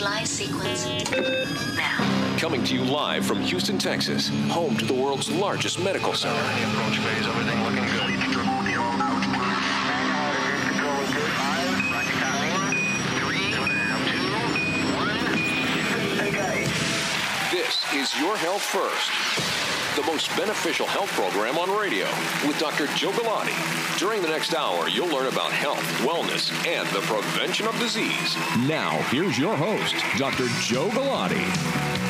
Initialize sequence now. Coming to you live from Houston, Texas, home to the world's largest medical center. approach phase, everything looking good. This is Your Health First, the most beneficial health program on radio with Dr. Joe Galati. During the next hour, you'll learn about health, wellness, and the prevention of disease. Now, here's your host, Dr. Joe Galati.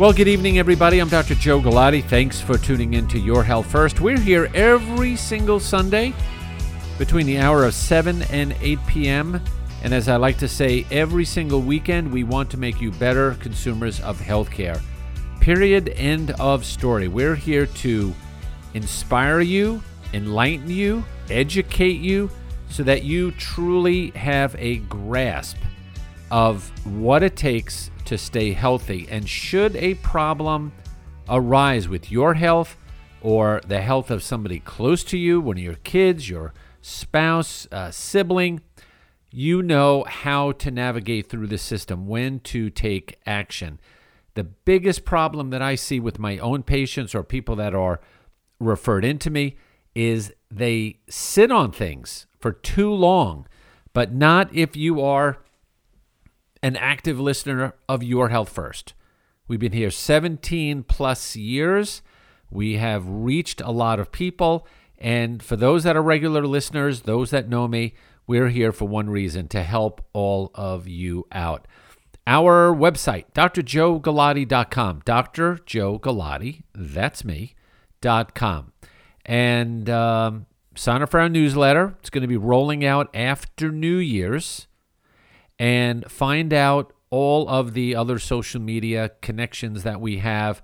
Well, good evening, everybody. I'm Dr. Joe Galati. Thanks for tuning in to Your Health First. We're here every single Sunday between the hour of 7 and 8 p.m. And as I like to say, every single weekend, we want to make you better consumers of healthcare. Period. End of story. We're here to inspire you, enlighten you, educate you, so that you truly have a grasp of what it takes to stay healthy. And should a problem arise with your health or the health of somebody close to you, one of your kids, your spouse, uh, sibling, you know how to navigate through the system, when to take action. The biggest problem that I see with my own patients or people that are referred into me is they sit on things for too long, but not if you are an active listener of Your Health First. We've been here 17 plus years. We have reached a lot of people. And for those that are regular listeners, those that know me, we're here for one reason to help all of you out. Our website, drjoegalati.com, Dr. Joe Galati, that's me, dot com. And um, sign up for our newsletter. It's going to be rolling out after New Year's and find out all of the other social media connections that we have,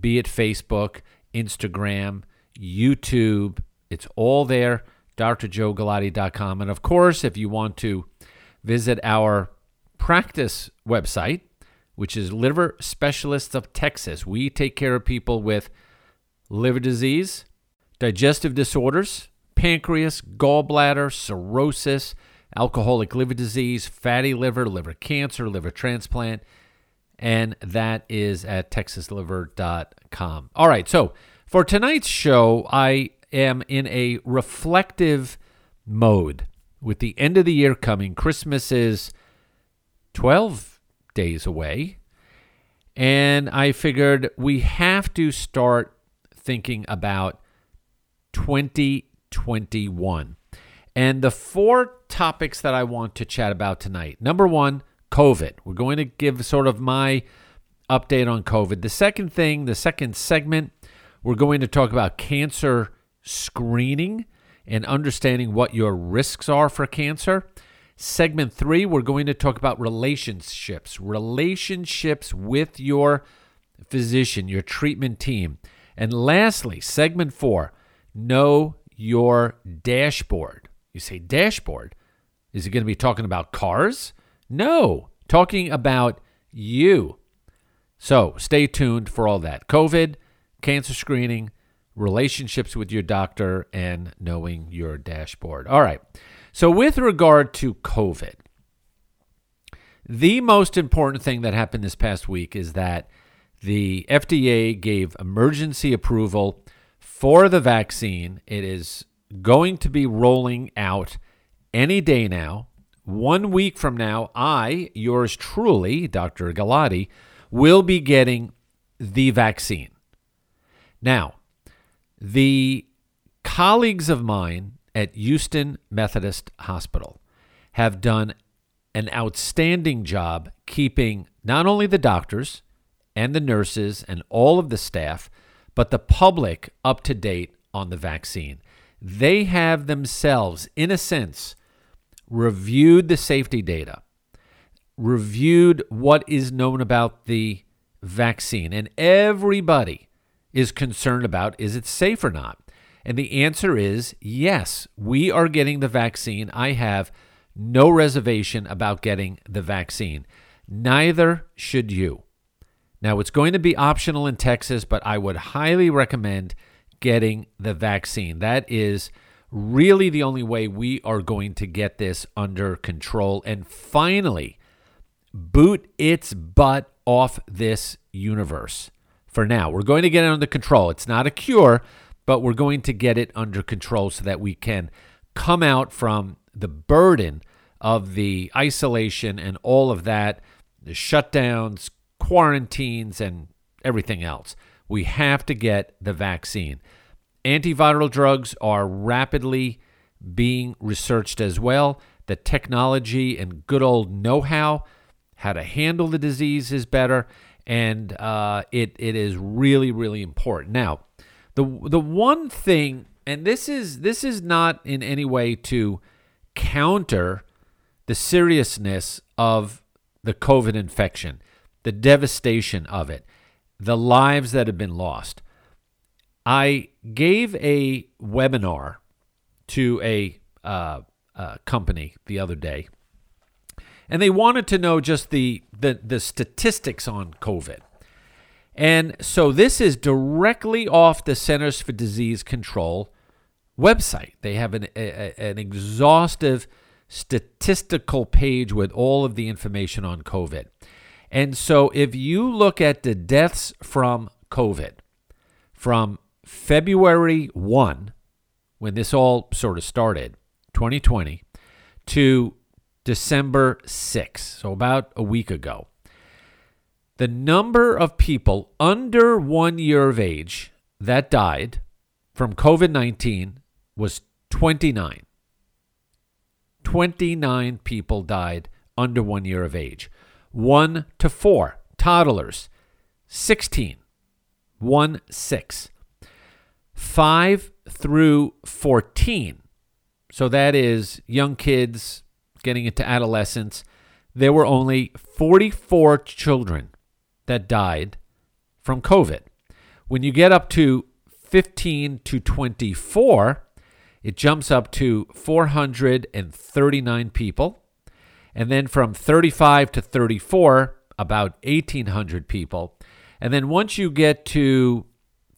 be it Facebook, Instagram, YouTube. It's all there, drjoegalati.com. And of course, if you want to visit our practice website, which is Liver Specialists of Texas, we take care of people with liver disease, digestive disorders, pancreas, gallbladder, cirrhosis, alcoholic liver disease, fatty liver, liver cancer, liver transplant, and that is at texasliver.com. All right, so for tonight's show, I am in a reflective mode with the end of the year coming. Christmas is 12 days away, and I figured we have to start thinking about 2021. And the four topics that I want to chat about tonight. Number one, COVID. We're going to give sort of my update on COVID. The second thing, the second segment, we're going to talk about cancer screening and understanding what your risks are for cancer. Segment three, we're going to talk about relationships, relationships with your physician, your treatment team. And lastly, segment four, know your dashboard. You say dashboard. Is it going to be talking about cars? No, talking about you. So stay tuned for all that COVID, cancer screening, relationships with your doctor, and knowing your dashboard. All right. So, with regard to COVID, the most important thing that happened this past week is that the FDA gave emergency approval for the vaccine. It is going to be rolling out any day now. One week from now, I, yours truly, Dr. Galati, will be getting the vaccine. Now, the colleagues of mine at Houston Methodist Hospital have done an outstanding job keeping not only the doctors and the nurses and all of the staff, but the public up to date on the vaccine. They have themselves, in a sense, reviewed the safety data, reviewed what is known about the vaccine, and everybody is concerned about is it safe or not? And the answer is yes, we are getting the vaccine. I have no reservation about getting the vaccine. Neither should you. Now, it's going to be optional in Texas, but I would highly recommend getting the vaccine. That is really the only way we are going to get this under control and finally boot its butt off this universe. For now, we're going to get it under control. It's not a cure, but we're going to get it under control so that we can come out from the burden of the isolation and all of that, the shutdowns, quarantines, and everything else. We have to get the vaccine. Antiviral drugs are rapidly being researched as well. The technology and good old know how, how to handle the disease is better, and uh, it, it is really, really important. Now, the, the one thing, and this is this is not in any way to counter the seriousness of the COVID infection, the devastation of it, the lives that have been lost. I gave a webinar to a uh, uh, company the other day, and they wanted to know just the, the the statistics on COVID. And so this is directly off the Centers for Disease Control website. They have an, a, an exhaustive statistical page with all of the information on COVID. And so if you look at the deaths from COVID from February 1, when this all sort of started, 2020, to December 6, so about a week ago, the number of people under one year of age that died from COVID 19 was 29. 29 people died under one year of age. One to four, toddlers, 16. One, six. 5 through 14. So that is young kids getting into adolescence. There were only 44 children that died from COVID. When you get up to 15 to 24, it jumps up to 439 people. And then from 35 to 34, about 1,800 people. And then once you get to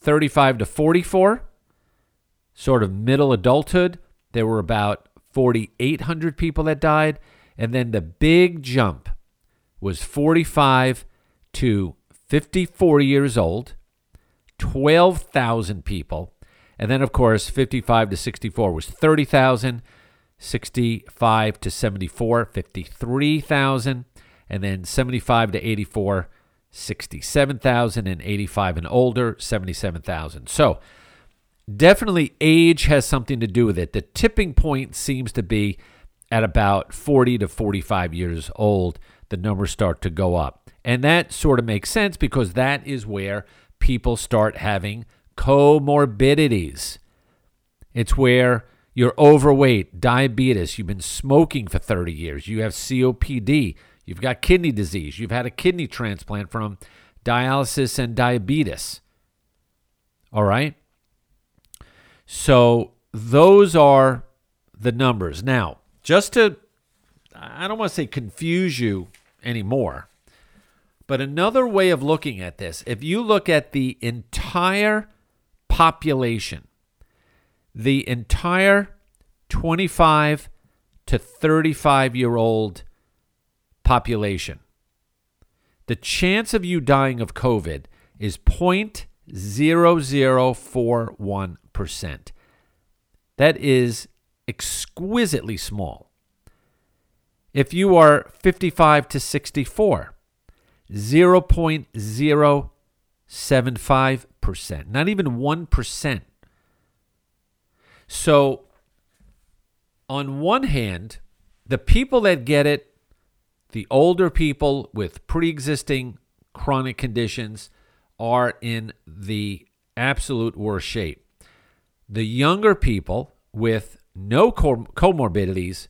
35 to 44, sort of middle adulthood, there were about 4,800 people that died. And then the big jump was 45 to 54 years old, 12,000 people. And then, of course, 55 to 64 was 30,000, 65 to 74, 53,000. And then 75 to 84, 67,000 and 85 and older, 77,000. So definitely age has something to do with it. The tipping point seems to be at about 40 to 45 years old, the numbers start to go up. And that sort of makes sense because that is where people start having comorbidities. It's where you're overweight, diabetes, you've been smoking for 30 years, you have COPD, You've got kidney disease. You've had a kidney transplant from dialysis and diabetes. All right? So those are the numbers. Now, just to, I don't want to say confuse you anymore, but another way of looking at this, if you look at the entire population, the entire 25 to 35 year old population, the chance of you dying of COVID is 0.0041%. That is exquisitely small. If you are 55 to 64, 0.075%, not even 1%. So, on one hand, the people that get it the older people with pre existing chronic conditions are in the absolute worst shape. The younger people with no com- comorbidities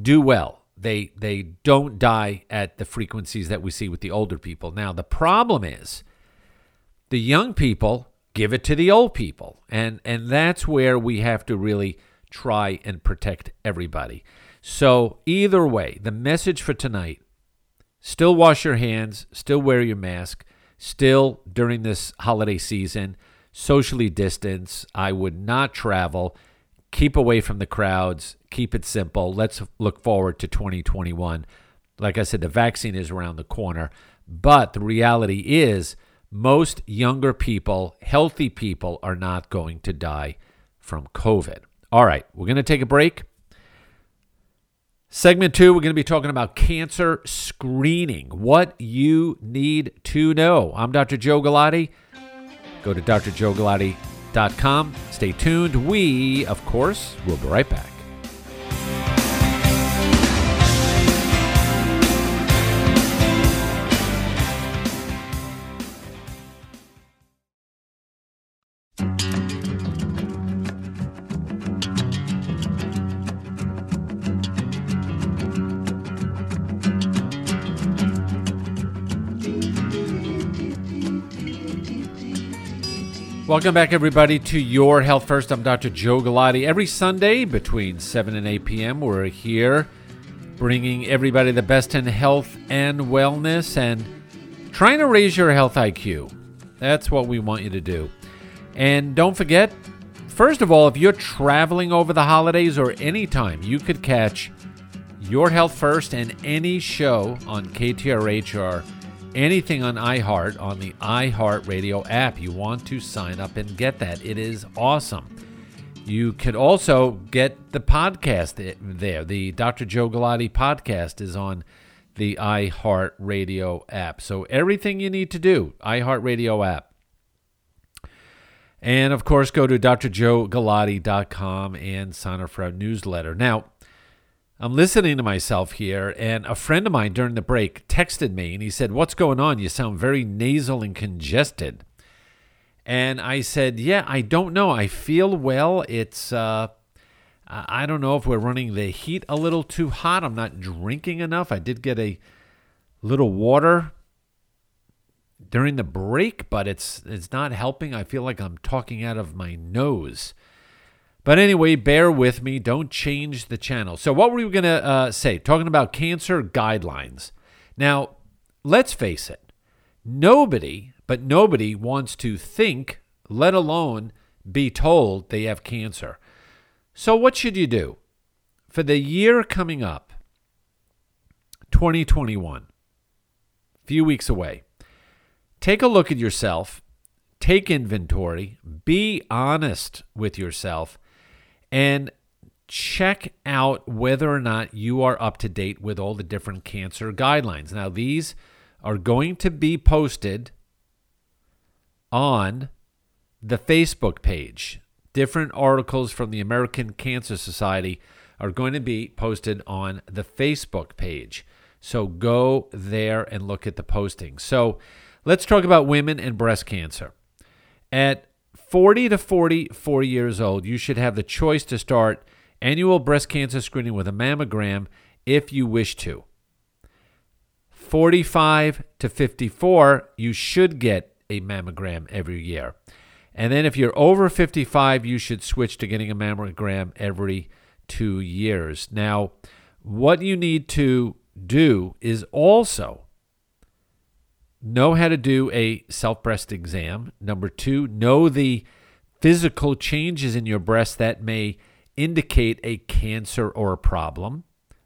do well. They they don't die at the frequencies that we see with the older people. Now the problem is the young people give it to the old people. And and that's where we have to really try and protect everybody. So either way, the message for tonight, still wash your hands, still wear your mask, still during this holiday season, socially distance. I would not travel. Keep away from the crowds. Keep it simple. Let's look forward to 2021. Like I said, the vaccine is around the corner. But the reality is, most younger people, healthy people, are not going to die from COVID. All right, we're going to take a break. Segment two, we're going to be talking about cancer screening, what you need to know. I'm Dr. Joe Galati. Go to drjoegalati.com. Stay tuned. We, of course, will be right back. Welcome back, everybody, to Your Health First. I'm Dr. Joe Galati. Every Sunday between 7 and 8 p.m., we're here bringing everybody the best in health and wellness and trying to raise your health IQ. That's what we want you to do. And don't forget, first of all, if you're traveling over the holidays or anytime, you could catch Your Health First and any show on KTRH or anything on iHeart on the iHeart Radio app. You want to sign up and get that. It is awesome. You could also get the podcast there. The Dr. Joe Galati podcast is on the iHeart Radio app. So everything you need to do, iHeart Radio app. And of course, go to drjoegalati.com and sign up for our newsletter. Now, I'm listening to myself here, and a friend of mine during the break texted me and he said, What's going on? You sound very nasal and congested. And I said, Yeah, I don't know. I feel well. It's, uh, I don't know if we're running the heat a little too hot. I'm not drinking enough. I did get a little water during the break, but it's it's not helping. I feel like I'm talking out of my nose. But anyway, bear with me. Don't change the channel. So, what were we going to uh, say? Talking about cancer guidelines. Now, let's face it. Nobody, but nobody wants to think, let alone be told they have cancer. So, what should you do? For the year coming up, 2021, a few weeks away, take a look at yourself, take inventory, be honest with yourself, and check out whether or not you are up to date with all the different cancer guidelines. Now, these are going to be posted on the Facebook page. Different articles from the American Cancer Society are going to be posted on the Facebook page. So go there and look at the posting. So let's talk about women and breast cancer. At 40 to 44 years old, you should have the choice to start annual breast cancer screening with a mammogram if you wish to. 45 to 54, you should get a mammogram every year. And then if you're over 55, you should switch to getting a mammogram every two years. Now, what you need to do is also know how to do a self breast exam. Number two, know the physical changes in your breast that may indicate a cancer or a problem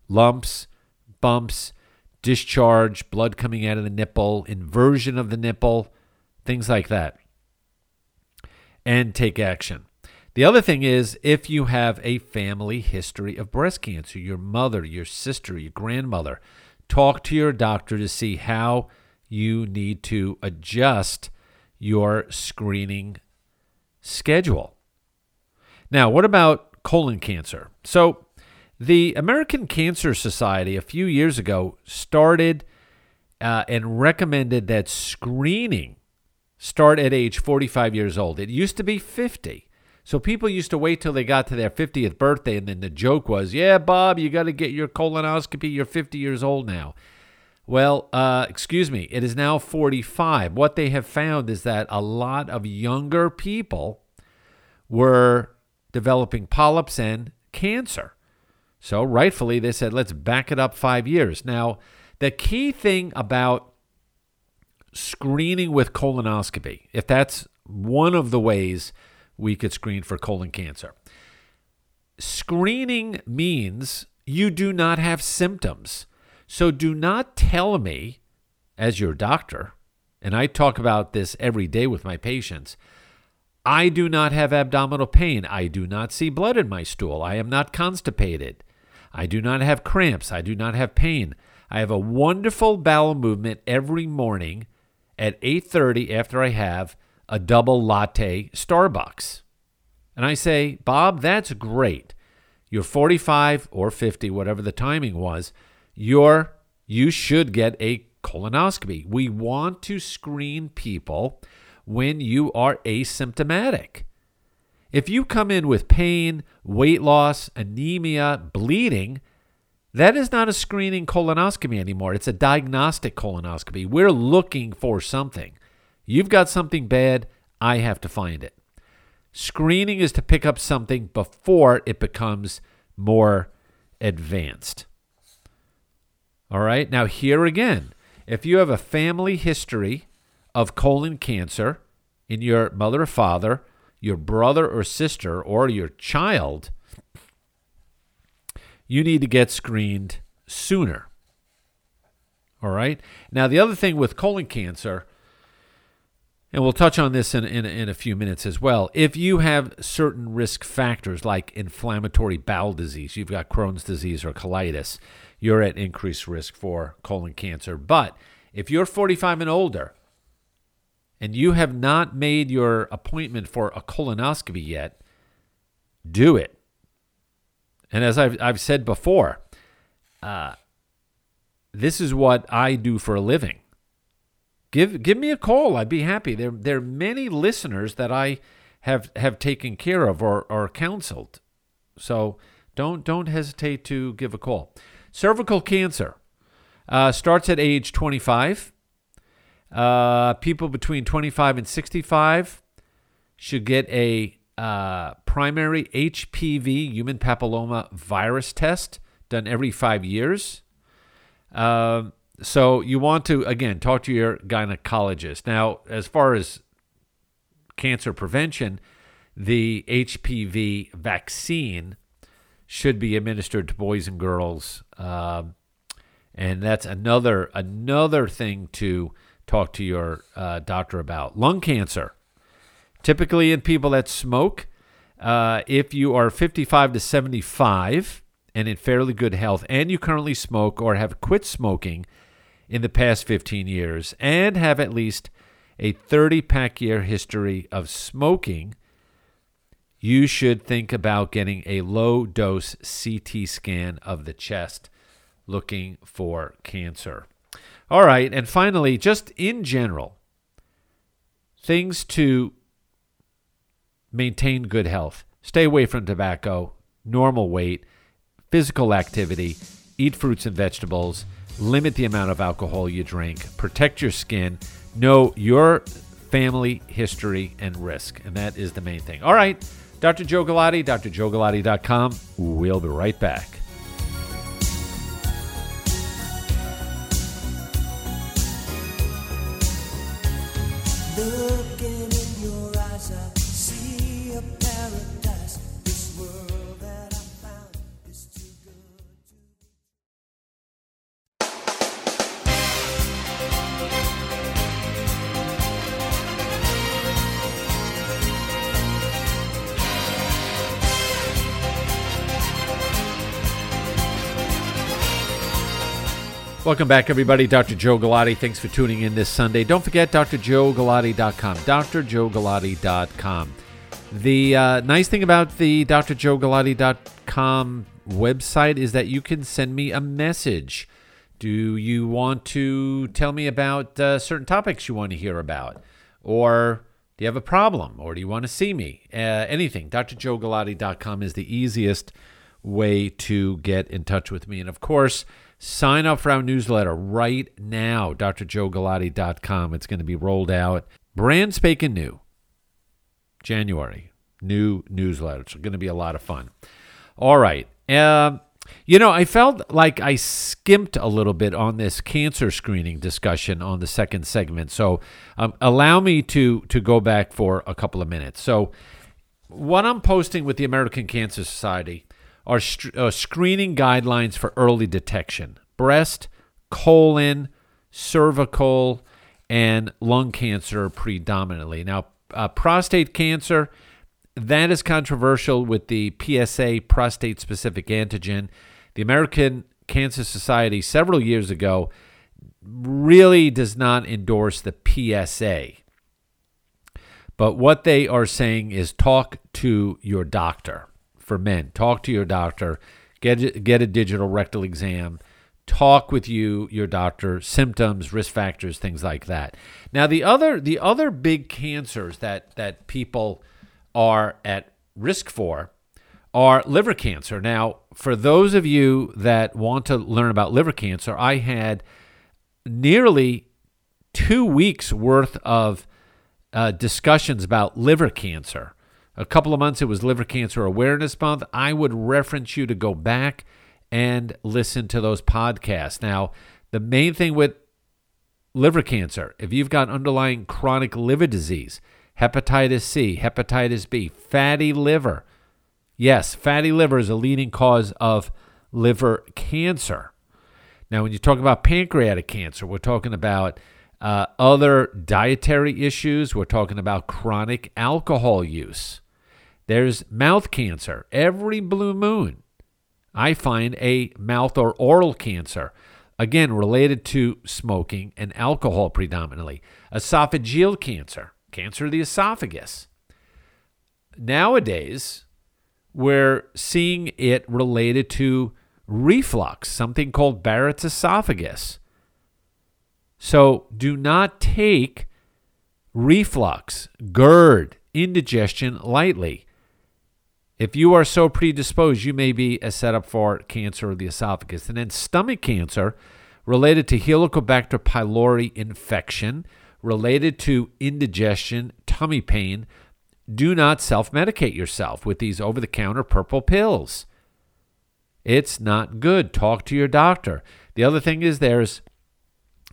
lumps, bumps, discharge, blood coming out of the nipple, inversion of the nipple, things like that. And take action. The other thing is if you have a family history of breast cancer, your mother, your sister, your grandmother, talk to your doctor to see how you need to adjust your screening schedule. Now, what about colon cancer? So, the American Cancer Society a few years ago started uh, and recommended that screening start at age 45 years old. It used to be 50. So people used to wait till they got to their 50th birthday, and then the joke was, yeah, Bob, you got to get your colonoscopy. You're 50 years old now. Well, uh, excuse me, it is now 45. What they have found is that a lot of younger people were developing polyps and cancer. So, rightfully, they said, let's back it up five years. Now, the key thing about screening with colonoscopy, if that's one of the ways we could screen for colon cancer, screening means you do not have symptoms. So do not tell me, as your doctor, and I talk about this every day with my patients. I do not have abdominal pain. I do not see blood in my stool. I am not constipated. I do not have cramps. I do not have pain. I have a wonderful bowel movement every morning at 8:30 after I have a double latte Starbucks. And I say, "Bob, that's great. You're 45 or 50, whatever the timing was. You're you should get a colonoscopy. We want to screen people when you are asymptomatic. If you come in with pain, weight loss, anemia, bleeding, that is not a screening colonoscopy anymore. It's a diagnostic colonoscopy. We're looking for something. You've got something bad, I have to find it. Screening is to pick up something before it becomes more advanced. All right, now here again, if you have a family history of colon cancer in your mother or father, your brother or sister, or your child, you need to get screened sooner. All right. Now, the other thing with colon cancer, and we'll touch on this in, in, in, a few minutes as well. If you have certain risk factors like inflammatory bowel disease, you've got Crohn's disease or colitis, you're at increased risk for colon cancer. But if you're 45 and older and you have not made your appointment for a colonoscopy yet, do it. And as I've, I've said before, uh, this is what I do for a living. Give give me a call. I'd be happy. There there are many listeners that I have have taken care of or, or counseled. So don't don't hesitate to give a call. Cervical cancer uh, starts at age 25. Uh, people between 25 and 65 should get a uh, primary HPV, human papilloma virus test, done every five years. Uh, so you want to, again, talk to your gynecologist. Now, as far as cancer prevention, the HPV vaccine should be administered to boys and girls. Um, and that's another another thing to talk to your uh, doctor about. Lung cancer Typically, in people that smoke, uh, if you are 55 to 75 and in fairly good health, and you currently smoke or have quit smoking in the past 15 years, and have at least a 30 pack year history of smoking, you should think about getting a low dose CT scan of the chest looking for cancer. All right, and finally, just in general, things to maintain good health. Stay away from tobacco, normal weight, physical activity, eat fruits and vegetables, limit the amount of alcohol you drink, protect your skin, know your family history and risk. And that is the main thing. All right, Dr. Joe Galati, drjoegalati.com. We'll be right back. Welcome back, everybody. Dr. Joe Galati. Thanks for tuning in this Sunday. Don't forget drjoegalati.com. drjoegalati.com. The uh, nice thing about the drjoegalati.com website is that you can send me a message. Do you want to tell me about uh, certain topics you want to hear about? Or do you have a problem? Or do you want to see me? Uh, anything. drjoegalati.com is the easiest way to get in touch with me. And of course, sign up for our newsletter right now, drjoegalati.com. It's going to be rolled out brand spanking new. January. New newsletter. It's going to be a lot of fun. All right. Um, you know, I felt like I skimped a little bit on this cancer screening discussion on the second segment. So, um, allow me to to go back for a couple of minutes. So, what I'm posting with the American Cancer Society are st- uh, screening guidelines for early detection: breast, colon, cervical, and lung cancer predominantly. Now, uh, prostate cancer that is controversial with the PSA prostate specific antigen. The American Cancer Society several years ago really does not endorse the PSA. But what they are saying is talk to your doctor for men. Talk to your doctor. Get get a digital rectal exam. Talk with you your doctor. Symptoms, risk factors, things like that. Now the other the other big cancers that that people are at risk for are liver cancer. Now, for those of you that want to learn about liver cancer, I had nearly two weeks worth of uh, discussions about liver cancer. A couple of months it was Liver Cancer Awareness Month. I would reference you to go back and listen to those podcasts. Now, the main thing with liver cancer, if you've got underlying chronic liver disease, hepatitis C, hepatitis B, fatty liver. Yes, fatty liver is a leading cause of liver cancer. Now, when you talk about pancreatic cancer, we're talking about uh, other dietary issues. We're talking about chronic alcohol use. There's mouth cancer. Every blue moon, I find a mouth or oral cancer, again, related to smoking and alcohol predominantly. Esophageal cancer cancer of the esophagus. Nowadays, we're seeing it related to reflux, something called Barrett's esophagus. So do not take reflux, GERD, indigestion lightly. If you are so predisposed, you may be a setup for cancer of the esophagus. And then stomach cancer related to Helicobacter pylori infection related to indigestion, tummy pain, do not self medicate yourself with these over the counter purple pills. It's not good. Talk to your doctor. The other thing is there's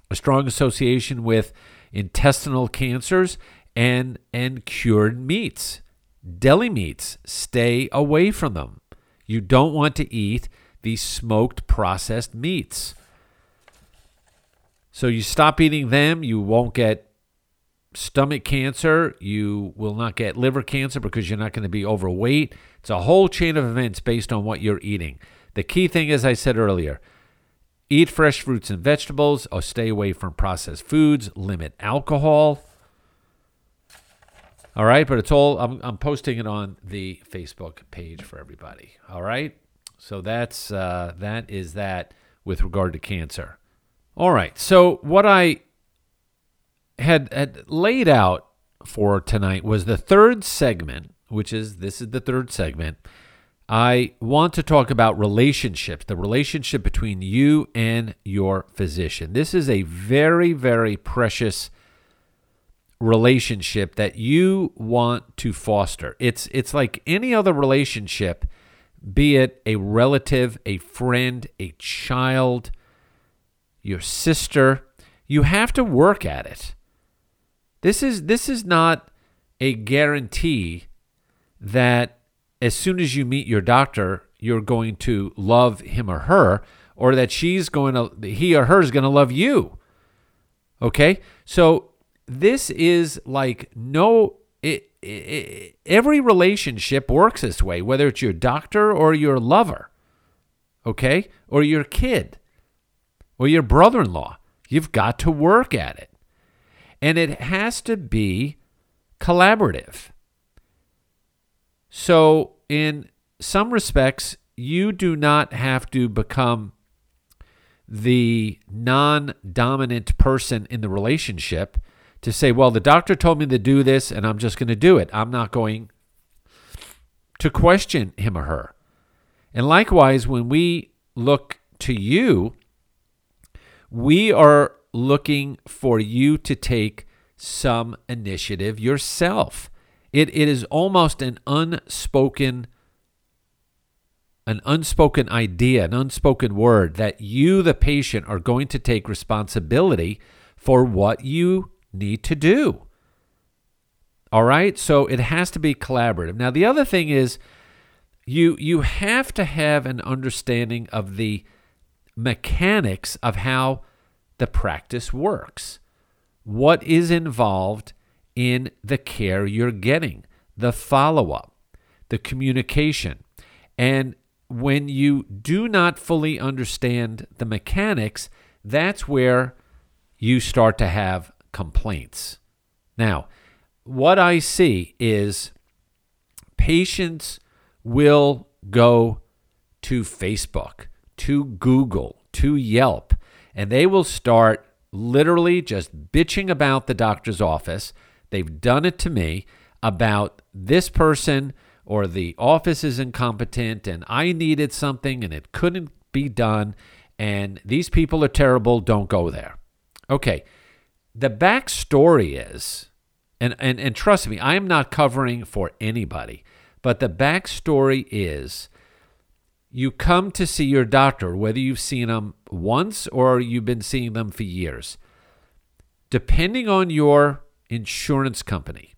a strong association with intestinal cancers and, and cured meats. Deli meats, stay away from them. You don't want to eat these smoked processed meats. So you stop eating them, you won't get stomach cancer, you will not get liver cancer because you're not going to be overweight. It's a whole chain of events based on what you're eating. The key thing, as I said earlier, eat fresh fruits and vegetables, or stay away from processed foods, limit alcohol. All right, but it's all, I'm, I'm posting it on the Facebook page for everybody. All right, so that's, uh, that is that with regard to cancer. All right. So what I had had laid out for tonight was the third segment, which is this is the third segment. I want to talk about relationships, the relationship between you and your physician. This is a very, very precious relationship that you want to foster. It's it's like any other relationship, be it a relative, a friend, a child, your sister, you have to work at it. This is this is not a guarantee that as soon as you meet your doctor, you're going to love him or her, or that she's going to he or her is going to love you. Okay, so this is like no. It, it, every relationship works this way, whether it's your doctor or your lover, okay, or your kid or your brother in law. You've got to work at it. And it has to be collaborative. So, in some respects, you do not have to become the non dominant person in the relationship to say, well, the doctor told me to do this and I'm just going to do it. I'm not going to question him or her. And likewise, when we look to you, we are looking for you to take some initiative yourself. It, it is almost an unspoken an unspoken idea, an unspoken word that you, the patient, are going to take responsibility for what you need to do. All right? So it has to be collaborative. Now, the other thing is you you have to have an understanding of the mechanics of how the practice works. What is involved in the care you're getting, the follow-up, the communication. And when you do not fully understand the mechanics, that's where you start to have complaints. Now, what I see is patients will go to Facebook, to Google, to Yelp, and they will start literally just bitching about the doctor's office. They've done it to me about this person or the office is incompetent and I needed something and it couldn't be done and these people are terrible, don't go there. Okay. The backstory is, and, and, and trust me, I am not covering for anybody, but the backstory is you come to see your doctor, whether you've seen them once or you've been seeing them for years. Depending on your insurance company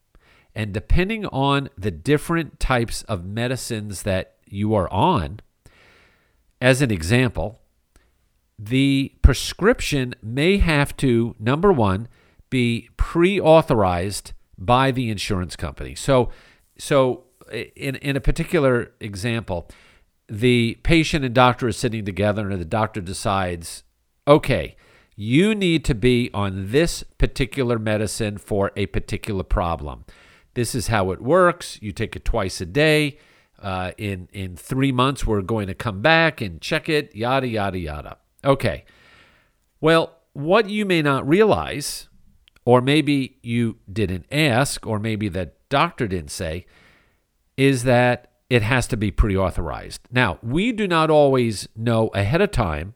and depending on the different types of medicines that you are on, as an example, the prescription may have to, number one, be pre authorized by the insurance company. So, so in, in a particular example, the patient and doctor are sitting together and the doctor decides, okay, you need to be on this particular medicine for a particular problem. This is how it works. You take it twice a day. Uh, in in three months, we're going to come back and check it. Yada yada yada. Okay. Well, what you may not realize, or maybe you didn't ask, or maybe the doctor didn't say, is that it has to be pre authorized. Now, we do not always know ahead of time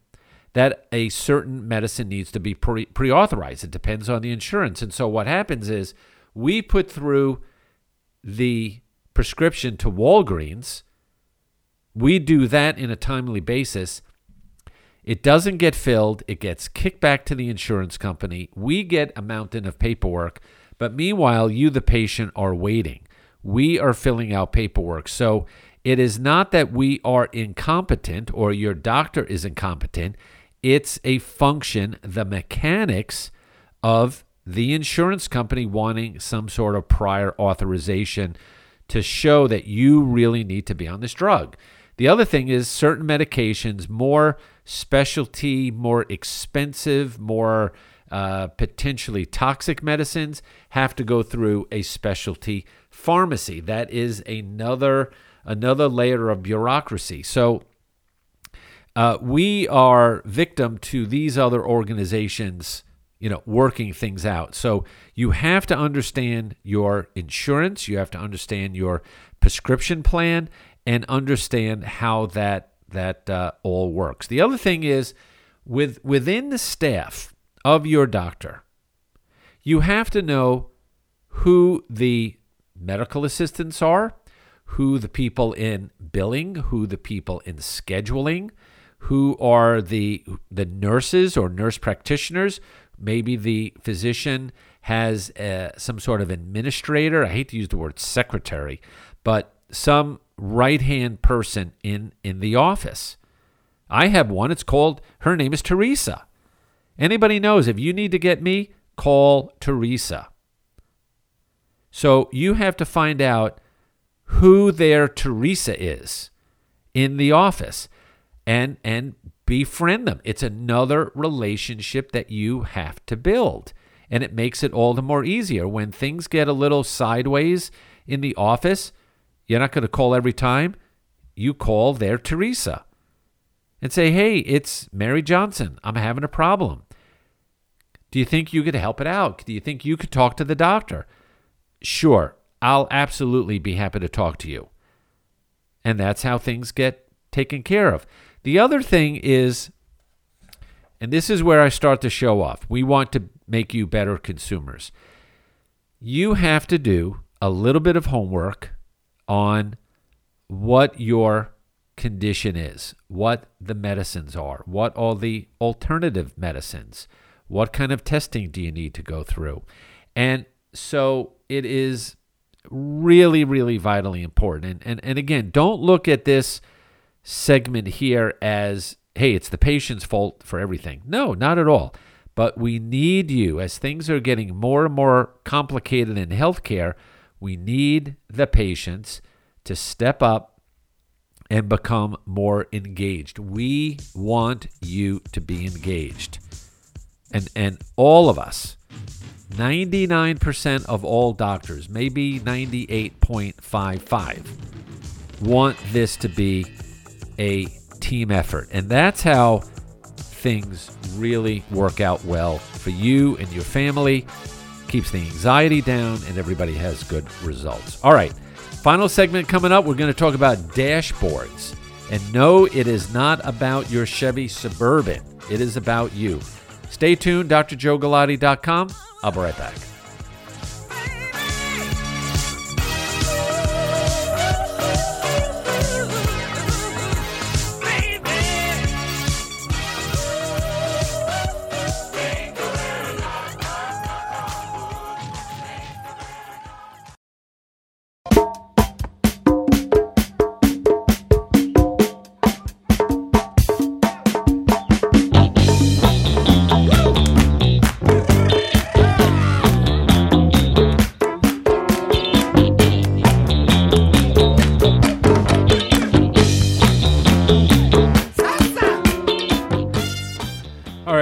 that a certain medicine needs to be pre authorized. It depends on the insurance. And so, what happens is we put through the prescription to Walgreens, we do that in a timely basis. It doesn't get filled, it gets kicked back to the insurance company. We get a mountain of paperwork, but meanwhile, you, the patient, are waiting we are filling out paperwork. So it is not that we are incompetent or your doctor is incompetent. It's a function, the mechanics of the insurance company wanting some sort of prior authorization to show that you really need to be on this drug. The other thing is certain medications, more specialty, more expensive, more uh, potentially toxic medicines, have to go through a specialty pharmacy. That is another another layer of bureaucracy. So uh, we are victim to these other organizations, you know, working things out. So you have to understand your insurance, you have to understand your prescription plan, and understand how that that uh, all works. The other thing is with within the staff of your doctor, you have to know who the medical assistants are, who the people in billing, who the people in scheduling, who are the the nurses or nurse practitioners. Maybe the physician has uh, some sort of administrator. I hate to use the word secretary, but some right hand person in in the office. I have one. It's called. Her name is Teresa. Anybody knows if you need to get me, call Teresa. So you have to find out who their Teresa is in the office and and befriend them. It's another relationship that you have to build. And it makes it all the more easier when things get a little sideways in the office. You're not going to call every time. You call their Teresa. and say, hey, it's Mary Johnson. I'm having a problem. Do you think you could help it out? Do you think you could talk to the doctor? Sure, I'll absolutely be happy to talk to you. And that's how things get taken care of. The other thing is, and this is where I start to show off, we want to make you better consumers. You have to do a little bit of homework on what your condition is, what the medicines are, what all the alternative medicines, what kind of testing do you need to go through. And so it is really, really vitally important. And, and, and again, don't look at this segment here as, hey, it's the patient's fault for everything. No, not at all. But we need you, as things are getting more and more complicated in healthcare, we need the patients to step up and become more engaged. We want you to be engaged. And and all of us, 99% of all doctors, maybe 98.55 want this to be a team effort. And that's how things really work out well for you and your family. Keeps the anxiety down and everybody has good results. All right. Final segment coming up, we're going to talk about dashboards. And no, it is not about your Chevy Suburban. It is about you. Stay tuned, drjoegalati.com. I'll be right back.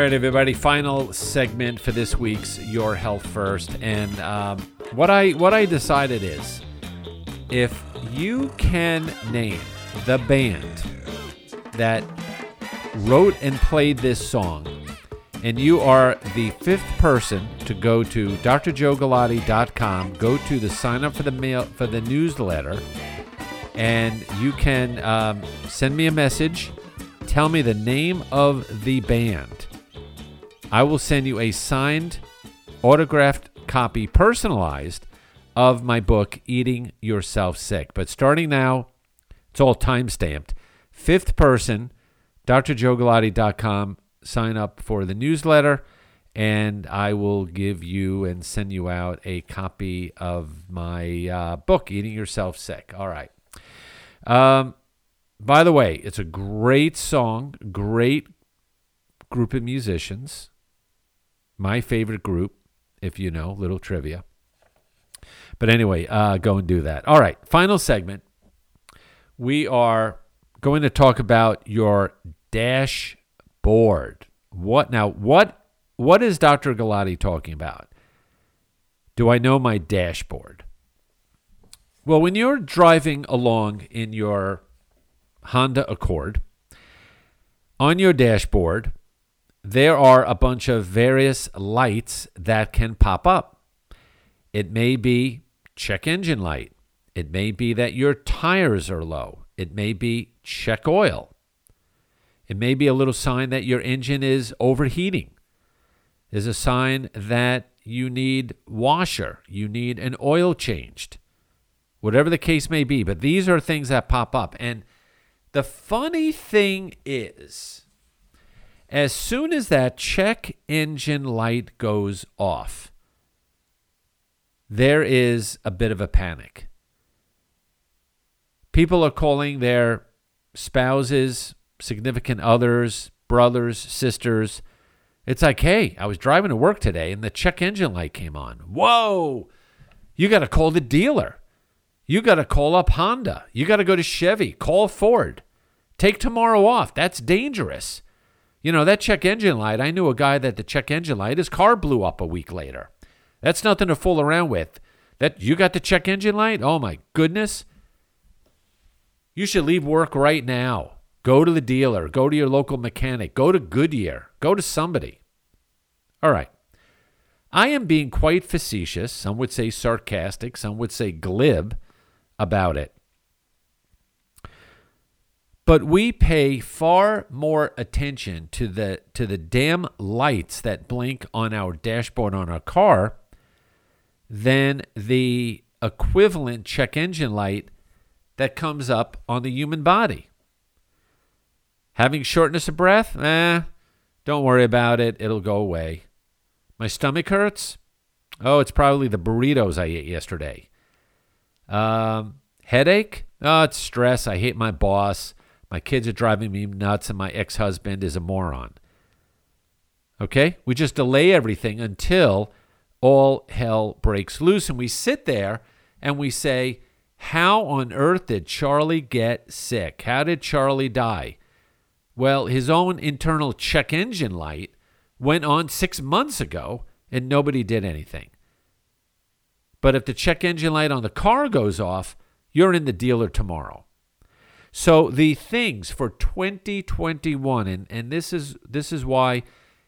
Right, everybody. Final segment for this week's Your Health First, and um, what I what I decided is, if you can name the band that wrote and played this song, and you are the fifth person to go to drjoegalati.com, go to the sign up for the mail for the newsletter, and you can um, send me a message. Tell me the name of the band. I will send you a signed, autographed copy, personalized, of my book, Eating Yourself Sick. But starting now, it's all time stamped. Fifth person, drjoegalati.com. Sign up for the newsletter, and I will give you and send you out a copy of my uh, book, Eating Yourself Sick. All right. Um, by the way, it's a great song, great group of musicians. My favorite group, if you know, little trivia. But anyway, uh, go and do that. All right, final segment. We are going to talk about your dashboard. What now? What what is Dr. Galati talking about? Do I know my dashboard? Well, when you're driving along in your Honda Accord, on your dashboard, there are a bunch of various lights that can pop up. It may be check engine light. It may be that your tires are low. It may be check oil. It may be a little sign that your engine is overheating. There's a sign that you need washer, you need an oil changed. Whatever the case may be, but these are things that pop up and the funny thing is as soon as that check engine light goes off, there is a bit of a panic. People are calling their spouses, significant others, brothers, sisters. It's like, hey, I was driving to work today and the check engine light came on. Whoa, you got to call the dealer. You got to call up Honda. You got to go to Chevy. Call Ford. Take tomorrow off. That's dangerous. You know, that check engine light, I knew a guy that the check engine light, his car blew up a week later. That's nothing to fool around with. That you got the check engine light? Oh my goodness. You should leave work right now. Go to the dealer, go to your local mechanic, go to Goodyear, go to somebody. All right. I am being quite facetious, some would say sarcastic, some would say glib about it. But we pay far more attention to the to the damn lights that blink on our dashboard on our car than the equivalent check engine light that comes up on the human body. Having shortness of breath? Eh, don't worry about it. It'll go away. My stomach hurts? Oh, it's probably the burritos I ate yesterday. Um, headache? Oh, it's stress. I hate my boss. My kids are driving me nuts, and my ex husband is a moron. Okay? We just delay everything until all hell breaks loose. And we sit there and we say, How on earth did Charlie get sick? How did Charlie die? Well, his own internal check engine light went on six months ago and nobody did anything. But if the check engine light on the car goes off, you're in the dealer tomorrow. So the things for 2021, and, and this is this is why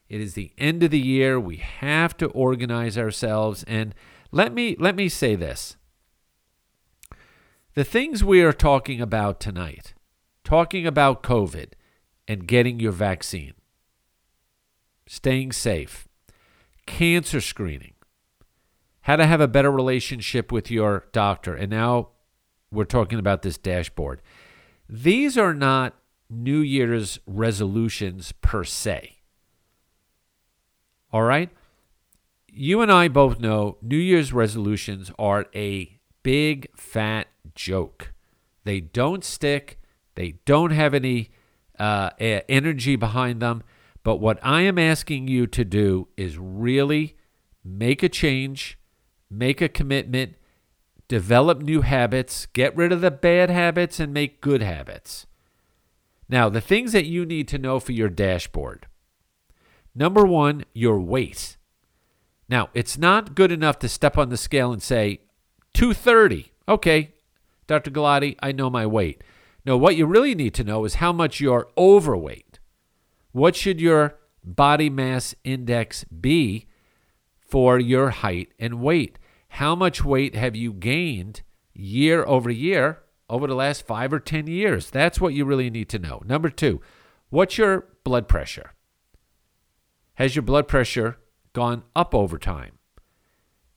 it is the end of the year. We have to organize ourselves. And let me let me say this. The things we are talking about tonight, talking about COVID and getting your vaccine, staying safe, cancer screening, how to have a better relationship with your doctor, and now we're talking about this dashboard. These are not New Year's resolutions per se. All right? You and I both know New Year's resolutions are a big fat joke. They don't stick, they don't have any uh, energy behind them. But what I am asking you to do is really make a change, make a commitment, develop new habits, get rid of the bad habits, and make good habits. Now, the things that you need to know for your dashboard number one, your weight. Now, it's not good enough to step on the scale and say 230. Okay, Dr. Galati, I know my weight. No, what you really need to know is how much you're overweight. What should your body mass index be for your height and weight? How much weight have you gained year over year over the last five or 10 years? That's what you really need to know. Number two, what's your blood pressure? Has your blood pressure gone up over time?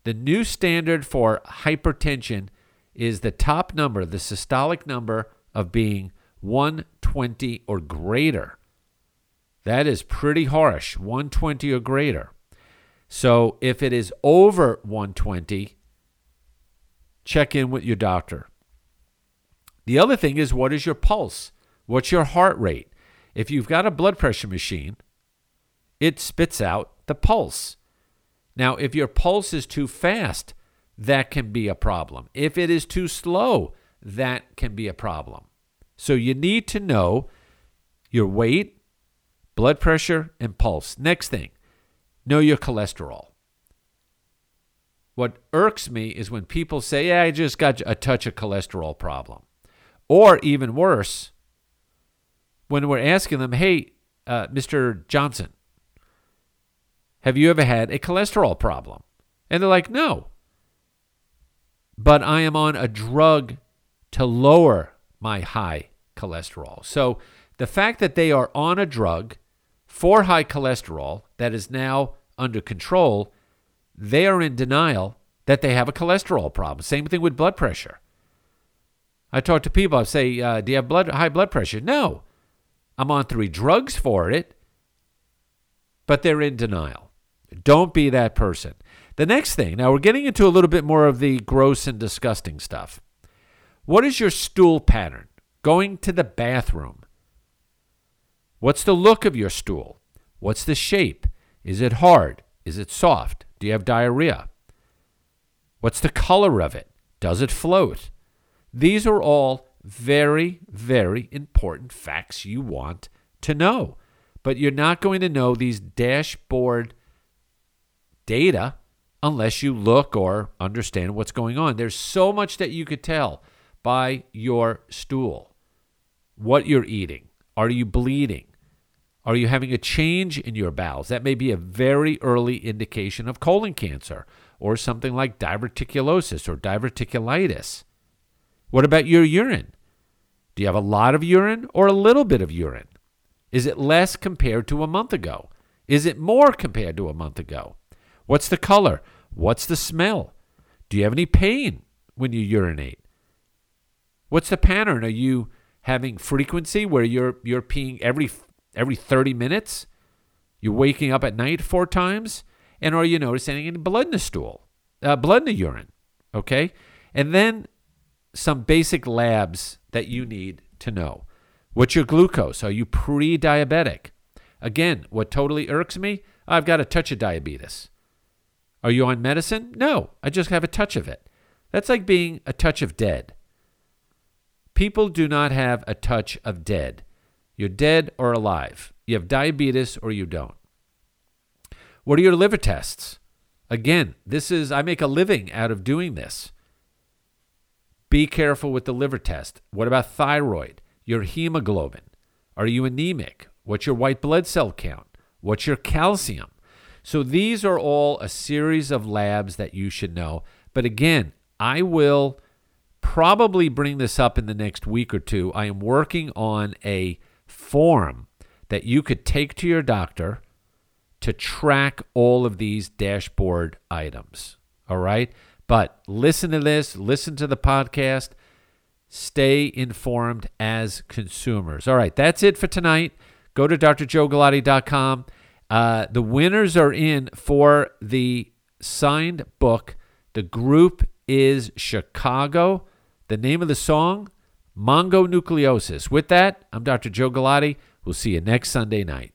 The new standard for hypertension is the top number, the systolic number of being 120 or greater. That is pretty harsh, 120 or greater. So if it is over 120, check in with your doctor. The other thing is what is your pulse? What's your heart rate? If you've got a blood pressure machine, it spits out the pulse. Now, if your pulse is too fast, that can be a problem. If it is too slow, that can be a problem. So you need to know your weight, blood pressure, and pulse. Next thing, know your cholesterol. What irks me is when people say, Yeah, I just got a touch of cholesterol problem. Or even worse, when we're asking them, Hey, uh, Mr. Johnson, have you ever had a cholesterol problem? And they're like, No. But I am on a drug to lower my high cholesterol. So the fact that they are on a drug for high cholesterol that is now under control, they are in denial that they have a cholesterol problem. Same thing with blood pressure. I talk to people, I say, uh, Do you have blood, high blood pressure? No. I'm on three drugs for it, but they're in denial. Don't be that person. The next thing, now we're getting into a little bit more of the gross and disgusting stuff. What is your stool pattern? Going to the bathroom. What's the look of your stool? What's the shape? Is it hard? Is it soft? Do you have diarrhea? What's the color of it? Does it float? These are all very, very important facts you want to know. But you're not going to know these dashboard data unless you look or understand what's going on. There's so much that you could tell by your stool, what you're eating, Are you bleeding? Are you having a change in your bowels? That may be a very early indication of colon cancer or something like diverticulosis or diverticulitis. What about your urine? Do you have a lot of urine or a little bit of urine? Is it less compared to a month ago? Is it more compared to a month ago? What's the color? What's the smell? Do you have any pain when you urinate? What's the pattern? Are you having frequency where you're you're peeing every every 30 minutes? You're waking up at night four times? And are you noticing any blood in the stool? Uh, blood in the urine? Okay? And then some basic labs that you need to know. What's your glucose? Are you pre diabetic? Again, what totally irks me, I've got a touch of diabetes. Are you on medicine? No, I just have a touch of it. That's like being a touch of dead. People do not have a touch of dead. You're dead or alive. You have diabetes or you don't. What are your liver tests? Again, this is, I make a living out of doing this. Be careful with the liver test. What about thyroid? Your hemoglobin? Are you anemic? What's your white blood cell count? What's your calcium? So these are all a series of labs that you should know. But again, I will probably bring this up in the next week or two. I am working on a form that you could take to your doctor to track all of these dashboard items. All right? But listen to this, listen to the podcast, stay informed as consumers. All right, that's it for tonight. Go to drjoegalati.com. Uh, the winners are in for the signed book. The group is Chicago. The name of the song, Mongonucleosis. With that, I'm Dr. Joe Galati. We'll see you next Sunday night.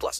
plus.